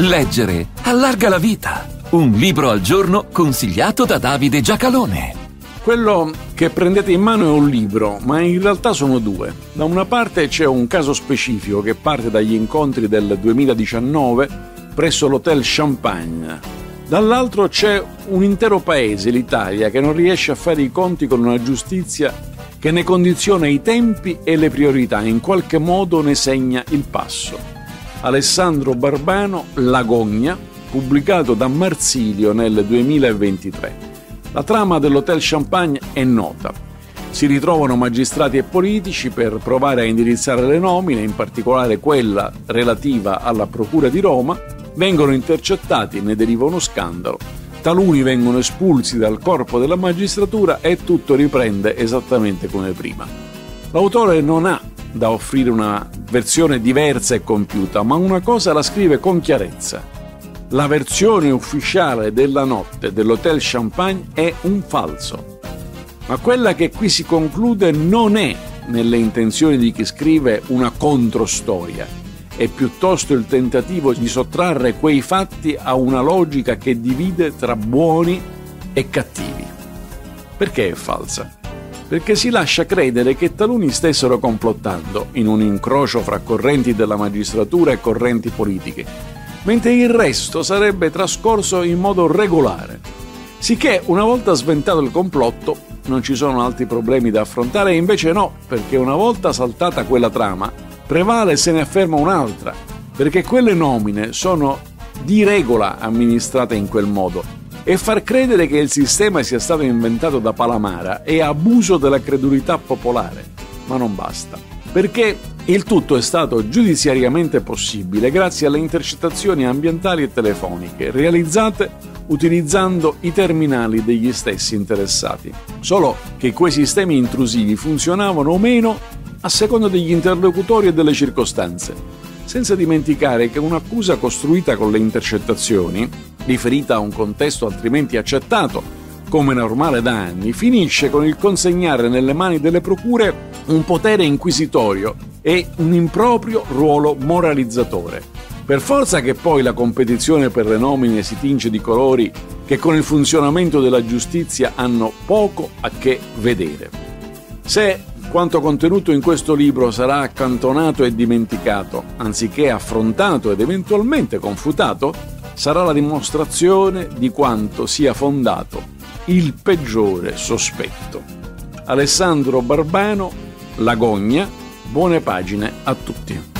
Leggere allarga la vita. Un libro al giorno consigliato da Davide Giacalone. Quello che prendete in mano è un libro, ma in realtà sono due. Da una parte c'è un caso specifico che parte dagli incontri del 2019 presso l'Hotel Champagne. Dall'altro c'è un intero paese, l'Italia, che non riesce a fare i conti con una giustizia che ne condiziona i tempi e le priorità, in qualche modo ne segna il passo. Alessandro Barbano Lagogna, pubblicato da Marsilio nel 2023. La trama dell'Hotel Champagne è nota. Si ritrovano magistrati e politici per provare a indirizzare le nomine, in particolare quella relativa alla Procura di Roma, vengono intercettati, ne deriva uno scandalo, taluni vengono espulsi dal corpo della magistratura e tutto riprende esattamente come prima. L'autore non ha da offrire una versione diversa e compiuta, ma una cosa la scrive con chiarezza. La versione ufficiale della notte dell'Hotel Champagne è un falso. Ma quella che qui si conclude non è, nelle intenzioni di chi scrive, una controstoria, è piuttosto il tentativo di sottrarre quei fatti a una logica che divide tra buoni e cattivi. Perché è falsa? Perché si lascia credere che taluni stessero complottando in un incrocio fra correnti della magistratura e correnti politiche, mentre il resto sarebbe trascorso in modo regolare. Sicché, una volta sventato il complotto, non ci sono altri problemi da affrontare, invece no, perché una volta saltata quella trama, prevale e se ne afferma un'altra, perché quelle nomine sono di regola amministrate in quel modo e far credere che il sistema sia stato inventato da Palamara è abuso della credulità popolare. Ma non basta. Perché il tutto è stato giudiziariamente possibile grazie alle intercettazioni ambientali e telefoniche realizzate utilizzando i terminali degli stessi interessati. Solo che quei sistemi intrusivi funzionavano o meno a seconda degli interlocutori e delle circostanze, senza dimenticare che un'accusa costruita con le intercettazioni riferita a un contesto altrimenti accettato come normale da anni, finisce con il consegnare nelle mani delle procure un potere inquisitorio e un improprio ruolo moralizzatore. Per forza che poi la competizione per le nomine si tinge di colori che con il funzionamento della giustizia hanno poco a che vedere. Se quanto contenuto in questo libro sarà accantonato e dimenticato, anziché affrontato ed eventualmente confutato, sarà la dimostrazione di quanto sia fondato il peggiore sospetto. Alessandro Barbano, Lagogna, buone pagine a tutti.